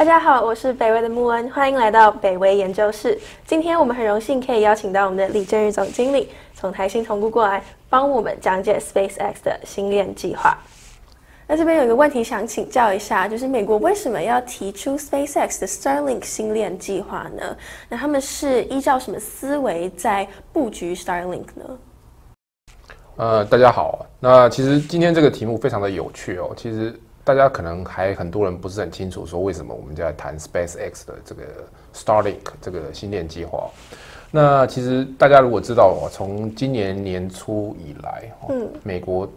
大家好，我是北威的穆恩，欢迎来到北威研究室。今天我们很荣幸可以邀请到我们的李振宇总经理从台新同步过来，帮我们讲解 SpaceX 的星链计划。那这边有一个问题想请教一下，就是美国为什么要提出 SpaceX 的 Starlink 星链计划呢？那他们是依照什么思维在布局 Starlink 呢？呃，大家好。那其实今天这个题目非常的有趣哦。其实大家可能还很多人不是很清楚，说为什么我们在谈 SpaceX 的这个 Starlink 这个星链计划。那其实大家如果知道哦，从今年年初以来，嗯，美国。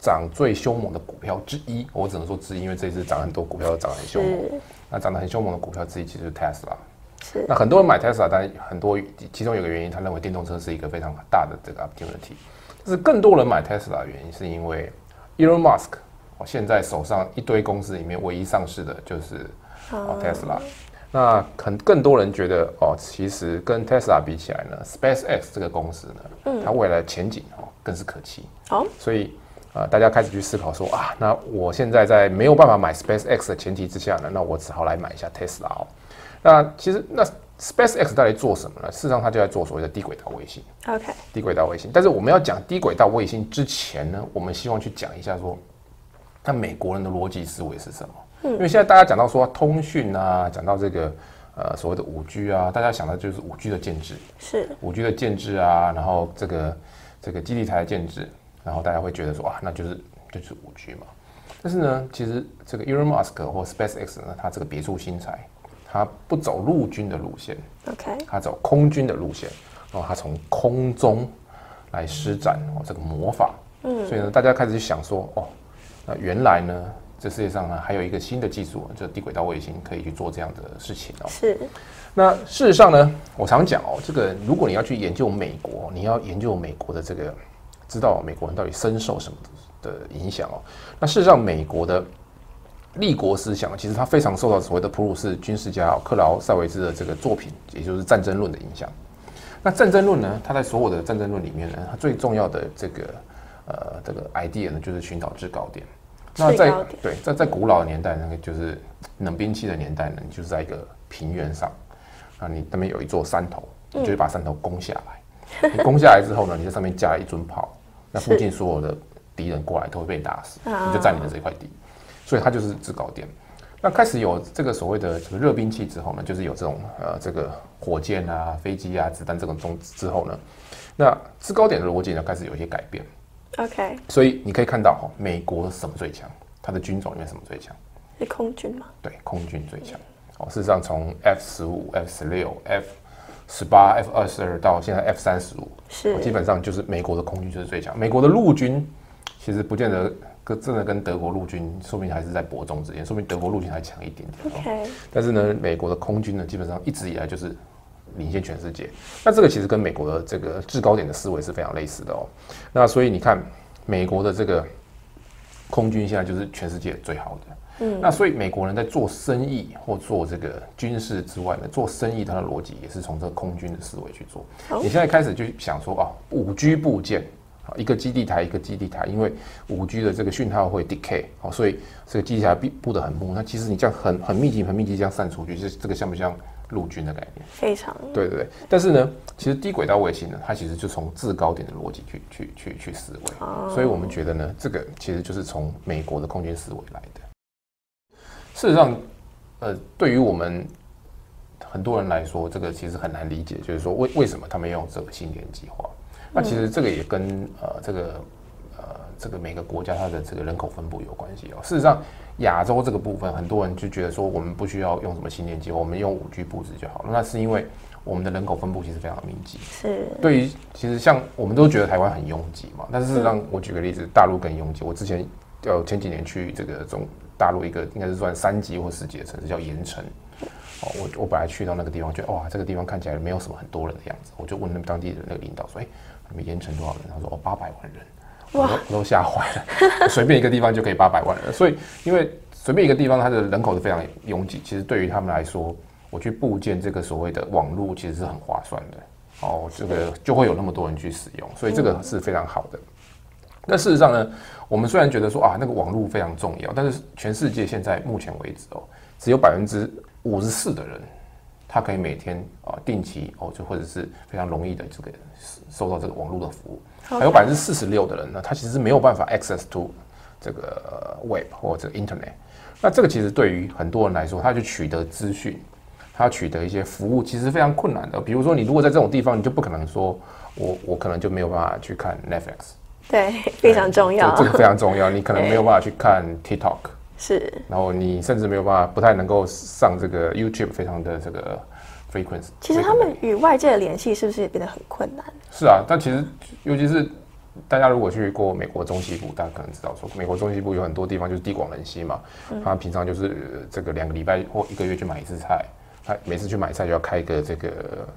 涨最凶猛的股票之一，我只能说之一，因为这次涨很多股票都涨得很凶猛。那涨得很凶猛的股票之一，其实是 Tesla。是。那很多人买 Tesla，但很多其中有个原因，他认为电动车是一个非常大的这个 opportunity。但是更多人买 Tesla 的原因，是因为 Elon Musk，现在手上一堆公司里面唯一上市的就是 Tesla。那很更多人觉得哦，其实跟 Tesla 比起来呢，SpaceX 这个公司呢，嗯，它未来的前景哦更是可期。好，所以。啊，大家开始去思考说啊，那我现在在没有办法买 SpaceX 的前提之下呢，那我只好来买一下 Tesla 哦。那其实那 SpaceX 到底做什么呢？事实上，它就在做所谓的低轨道卫星。OK，低轨道卫星。但是我们要讲低轨道卫星之前呢，我们希望去讲一下说，那美国人的逻辑思维是什么？嗯，因为现在大家讲到说通讯啊，讲到这个呃所谓的五 G 啊，大家想的就是五 G 的建制，是五 G 的建制啊，然后这个这个基地台的建制。然后大家会觉得说啊，那就是就是五 G 嘛。但是呢，其实这个 Elon Musk 或 SpaceX 呢，它这个别出心裁，它不走陆军的路线，OK，它走空军的路线，然后它从空中来施展哦这个魔法。嗯，所以呢，大家开始去想说，哦，那原来呢，这世界上呢还有一个新的技术，就低轨道卫星可以去做这样的事情哦。是。那事实上呢，我常讲哦，这个如果你要去研究美国，你要研究美国的这个。知道美国人到底深受什么的影响哦？那事实上，美国的立国思想其实它非常受到所谓的普鲁士军事家克劳塞维兹的这个作品，也就是《战争论》的影响。那《战争论》呢，它在所有的《战争论》里面呢，它最重要的这个呃这个 idea 呢，就是寻找制高点。那在对在在古老的年代，那个就是冷兵器的年代呢，你就是在一个平原上，啊，你那边有一座山头，你就把山头攻下来。你攻下来之后呢，你在上面架了一尊炮，那附近所有的敌人过来都会被打死，你就占领了这块地，所以它就是制高点。那开始有这个所谓的这个热兵器之后呢，就是有这种呃这个火箭啊、飞机啊、子弹这种中之后呢，那制高点的逻辑呢开始有一些改变。OK，所以你可以看到哈，美国什么最强？它的军种里面什么最强？是空军吗？对，空军最强。哦，事实上从 F 十五、F 十六、F 十八 F 二十二到现在 F 三十五，是基本上就是美国的空军就是最强。美国的陆军其实不见得跟真的跟德国陆军，说明还是在伯仲之间，说明德国陆军还强一点点。OK，但是呢，美国的空军呢，基本上一直以来就是领先全世界。那这个其实跟美国的这个制高点的思维是非常类似的哦。那所以你看，美国的这个空军现在就是全世界最好的。嗯，那所以美国人在做生意或做这个军事之外呢，做生意它的逻辑也是从这个空军的思维去做。你现在开始就想说啊，五 G 部件啊，一个基地台一个基地台，因为五 G 的这个讯号会 decay，好，所以这个基地台布布的很木。那其实你这样很很密集、很密集这样散出去，这这个像不像陆军的概念？非常。对对对。但是呢，其实低轨道卫星呢，它其实就从制高点的逻辑去去去去思维。哦。所以我们觉得呢，这个其实就是从美国的空军思维来的。事实上，呃，对于我们很多人来说，这个其实很难理解，就是说为为什么他们用这个星链计划？那其实这个也跟呃这个呃这个每个国家它的这个人口分布有关系哦。事实上，亚洲这个部分，很多人就觉得说我们不需要用什么新链计划，我们用五 G 布置就好了。那是因为我们的人口分布其实非常密集。是。对于其实像我们都觉得台湾很拥挤嘛，但是事实上，我举个例子，大陆更拥挤。我之前呃前几年去这个中。大陆一个应该是算三级或四级的城市叫盐城，哦，我我本来去到那个地方，觉得哇，这个地方看起来没有什么很多人的样子，我就问那当地的那个领导说，哎，你们盐城多少人？他说哦，八百万人，哇，我都吓坏了，随便一个地方就可以八百万人，所以因为随便一个地方它的人口是非常拥挤，其实对于他们来说，我去部件这个所谓的网络其实是很划算的，哦，这个就会有那么多人去使用，所以这个是非常好的。那事实上呢，我们虽然觉得说啊，那个网络非常重要，但是全世界现在目前为止哦，只有百分之五十四的人，他可以每天啊定期哦，就或者是非常容易的这个收到这个网络的服务，还有百分之四十六的人呢，他其实没有办法 access to 这个 web 或者 internet。那这个其实对于很多人来说，他去取得资讯，他取得一些服务，其实非常困难的。比如说，你如果在这种地方，你就不可能说我我可能就没有办法去看 Netflix。对，非常重要。这个非常重要，你可能没有办法去看 TikTok，是。然后你甚至没有办法，不太能够上这个 YouTube，非常的这个 frequency。其实他们与外界的联系是不是也变得很困难？是啊，但其实尤其是大家如果去过美国中西部，大家可能知道说，美国中西部有很多地方就是地广人稀嘛，他平常就是这个两个礼拜或一个月去买一次菜。他每次去买菜就要开个这个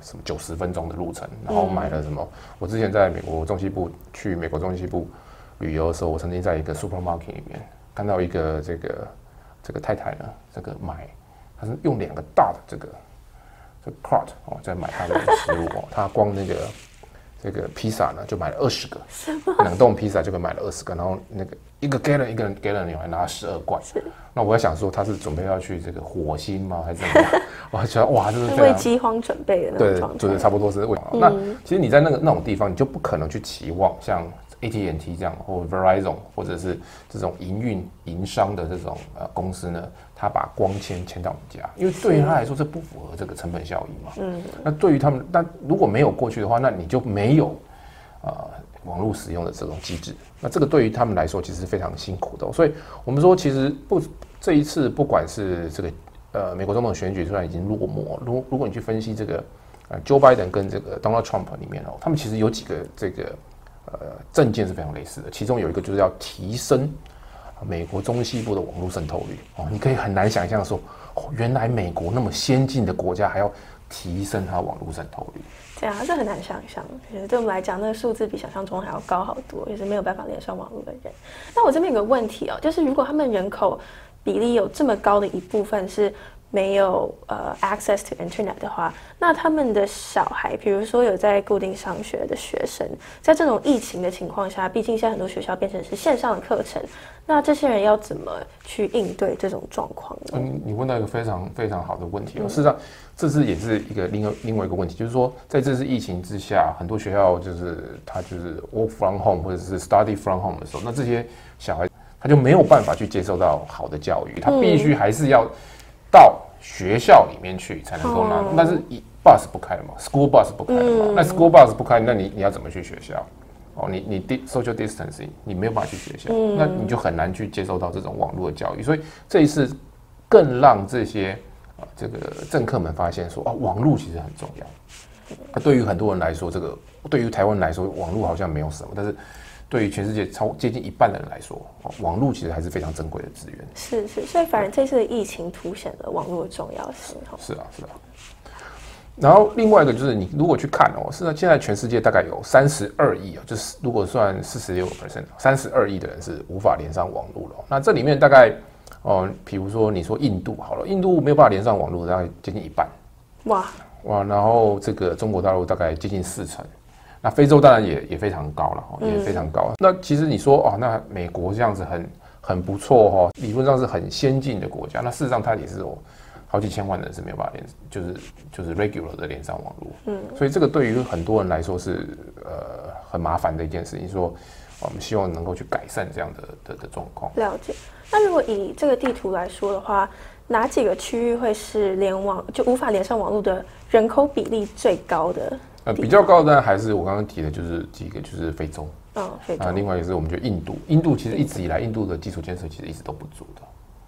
什么九十分钟的路程，然后买了什么？我之前在美国中西部去美国中西部旅游的时候，我曾经在一个 supermarket 里面看到一个这个这个太太呢，这个买，她是用两个大的这个这个 cart 哦在买她的食物哦，她光那个这个披萨呢就买了二十个，冷冻披萨就可以买了二十个，然后那个一个 gallon 一个人 gallon 你还拿十二罐。那我在想说，他是准备要去这个火星吗，还是怎么样？我觉得哇，这是为饥荒准备的那种对，就是差不多是为。那其实你在那个那种地方，你就不可能去期望像 AT&T 这样，或 Verizon 或者是这种营运营商的这种呃公司呢，他把光纤牵到你家，因为对于他来说，这不符合这个成本效益嘛。嗯。那对于他们，那如果没有过去的话，那你就没有啊。网络使用的这种机制，那这个对于他们来说其实是非常辛苦的。所以，我们说其实不这一次，不管是这个呃美国总统选举虽然已经落幕，如如果你去分析这个呃 Joe Biden 跟这个 Donald Trump 里面哦，他们其实有几个这个呃政见是非常类似的。其中有一个就是要提升美国中西部的网络渗透率哦，你可以很难想象说，原来美国那么先进的国家还要提升它网络渗透率。对啊这很难想象，其实对我们来讲，那个数字比想象中还要高好多，也是没有办法连上网络的人。那我这边有个问题哦，就是如果他们人口比例有这么高的一部分是。没有呃 access to internet 的话，那他们的小孩，比如说有在固定上学的学生，在这种疫情的情况下，毕竟现在很多学校变成是线上的课程，那这些人要怎么去应对这种状况呢？嗯，你问到一个非常非常好的问题哦。事实上，这是也是一个另外另外一个问题，就是说，在这次疫情之下，很多学校就是他就是 work from home 或者是 study from home 的时候，那这些小孩他就没有办法去接受到好的教育，他必须还是要。到学校里面去才能够拿，但是 bus 不开了嘛，school bus 不开了嘛，那 school bus 不开，那你你要怎么去学校？哦，你你 social distancing，你没有办法去学校，那你就很难去接受到这种网络的教育。所以这一次更让这些啊这个政客们发现说啊，网络其实很重要。那对于很多人来说，这个对于台湾来说，网络好像没有什么，但是。对于全世界超接近一半的人来说，网络其实还是非常珍贵的资源。是是，所以反而这次的疫情凸显了网络的重要性。是啊是啊。然后另外一个就是，你如果去看哦，是现在全世界大概有三十二亿啊，就是如果算四十六个 percent，三十二亿的人是无法连上网络了。那这里面大概哦，比如说你说印度好了，印度没有办法连上网络，大概接近一半。哇哇，然后这个中国大陆大概接近四成。那非洲当然也也非常高了，也非常高。那其实你说哦，那美国这样子很很不错哈，理论上是很先进的国家。那事实上它也是有好几千万人是没有办法连，就是就是 regular 的连上网络。嗯，所以这个对于很多人来说是呃很麻烦的一件事情。说我们希望能够去改善这样的的的状况。了解。那如果以这个地图来说的话，哪几个区域会是联网就无法连上网络的人口比例最高的？呃，比较高的还是我刚刚提的，就是几个，就是非洲。嗯，非洲。啊，另外一个是我们觉得印度，印度其实一直以来，印度的基础建设其实一直都不足的。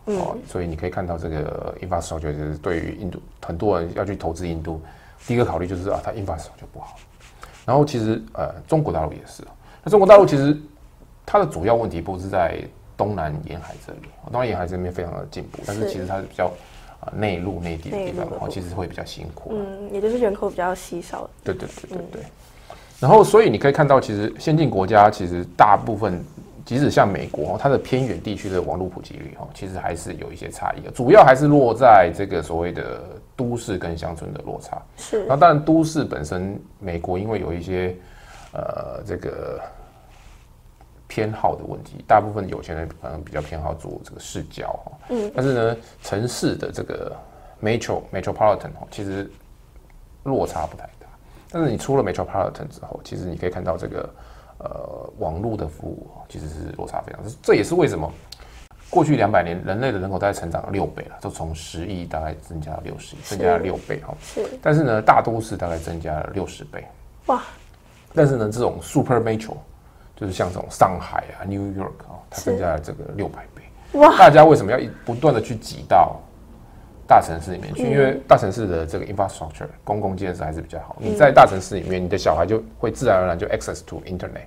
嗯。哦，所以你可以看到这个 infrastructure 就是对于印度很多人要去投资印度，第一个考虑就是啊，它 infrastructure 不好。然后其实呃，中国大陆也是。那中国大陆其实它的主要问题不是在东南沿海这里，东南沿海这边非常的进步，但是其实它是比较。啊，内陆内地的地方，哦，其实会比较辛苦。嗯，也就是人口比较稀少。对对对对对。然后，所以你可以看到，其实先进国家其实大部分，即使像美国，它的偏远地区的网络普及率，哈，其实还是有一些差异的。主要还是落在这个所谓的都市跟乡村的落差。是。那当然，都市本身，美国因为有一些呃这个偏好的问题，大部分有钱人可能比较偏好做这个市郊哈，嗯，但是呢，城市的这个 metro metropolitan 哈，其实落差不太大。但是你出了 metropolitan 之后，其实你可以看到这个呃网络的服务其实是落差非常，这也是为什么过去两百年人类的人口大概成长了六倍了，就从十亿大概增加了六十亿，增加了六倍哈。是，但是呢，大都市大概增加了六十倍。哇！但是呢，这种 super metro 就是像这种上海啊、New York 啊，它增加了这个六百倍。哇！大家为什么要一不断的去挤到大城市里面去？因为大城市的这个 infrastructure 公共建设还是比较好。你在大城市里面，你的小孩就会自然而然就 access to internet。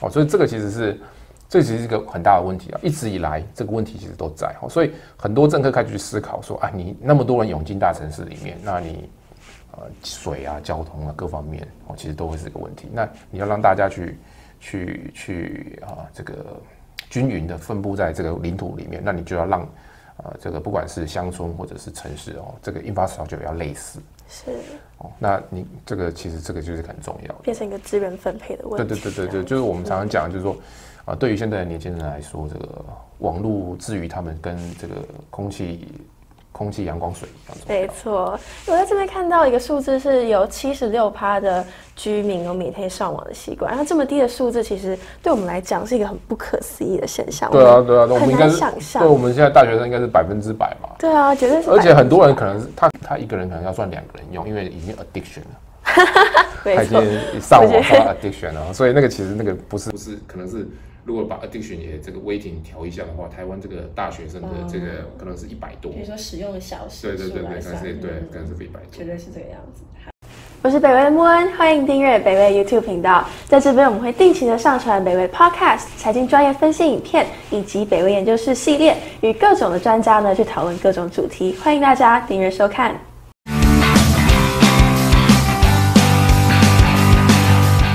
哦，所以这个其实是这其实是一个很大的问题啊！一直以来这个问题其实都在。哦，所以很多政客开始去思考说啊，你那么多人涌进大城市里面，那你。呃，水啊，交通啊，各方面哦，其实都会是一个问题。那你要让大家去去去啊，这个均匀的分布在这个领土里面，那你就要让呃，这个不管是乡村或者是城市哦，这个 infrastructure 要类似。是哦，那你这个其实这个就是很重要，变成一个资源分配的问题。对对对对对，就是我们常常讲，就是说啊，对于现在的年轻人来说，这个网络至于他们跟这个空气。空气、阳光、水，没错。我在这边看到一个数字，是有七十六趴的居民有每天上网的习惯。然后这么低的数字，其实对我们来讲是一个很不可思议的现象。对啊，对啊，我们应该想象。对，我们现在大学生应该是百分之百吧。对啊，绝对是。而且很多人可能是他他一个人可能要算两个人用，因为已经 addiction 了。他已经上网上 addiction 了，所以那个其实那个不是不是，可能是。如果把 addiction 也这个 weighting 调一下的话，台湾这个大学生的这个可能是一百多。比如说使用的小时，对对对对，可能是对，可能是一百多。绝对是这个样子。我是北威的莫恩，欢迎订阅北威 YouTube 频道。在这边我们会定期的上传北威 Podcast 财经专业分析影片，以及北威研究室系列，与各种的专家呢去讨论各种主题。欢迎大家订阅收看。